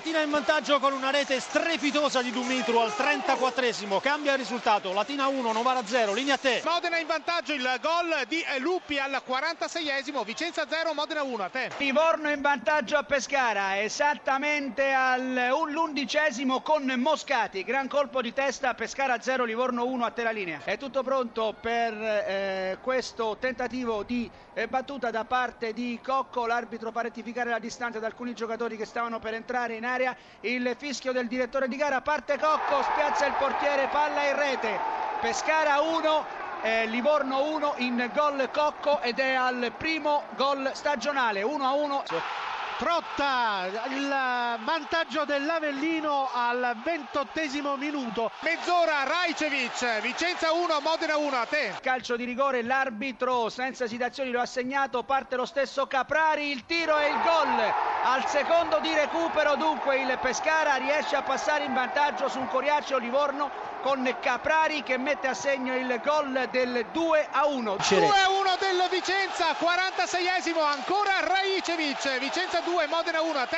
Dumitru con una rete strepitosa di Dumitru al 34esimo, cambia il risultato, Latina 1, Novara 0, linea a te. Modena in vantaggio, il gol di Lupi al 46esimo, Vicenza 0, Modena 1, a te. Livorno in vantaggio a Pescara, esattamente all'undicesimo con Moscati, gran colpo di testa, Pescara 0, Livorno 1, a te la linea. È tutto pronto per eh, questo tentativo di eh, battuta da parte di Cocco, l'arbitro fa rettificare la distanza da alcuni giocatori che stavano per entrare in area, il fischio del direttore di gara, parte Cocco, spiazza il portiere, palla in rete, Pescara 1, eh, Livorno 1 in gol Cocco ed è al primo gol stagionale 1 a 1 Trotta il vantaggio dell'Avellino al ventottesimo minuto. Mezz'ora Rajcevic, Vicenza 1, Modena 1, a te. Calcio di rigore, l'arbitro senza esitazioni lo ha segnato, parte lo stesso Caprari, il tiro e il gol. Al secondo di recupero dunque il Pescara riesce a passare in vantaggio su un Coriaceo Livorno con Caprari che mette a segno il gol del 2 a 1. 2 a 1 del Vicenza, 46esimo, ancora Rajcevic, Vicenza 2, Modena 1, a te.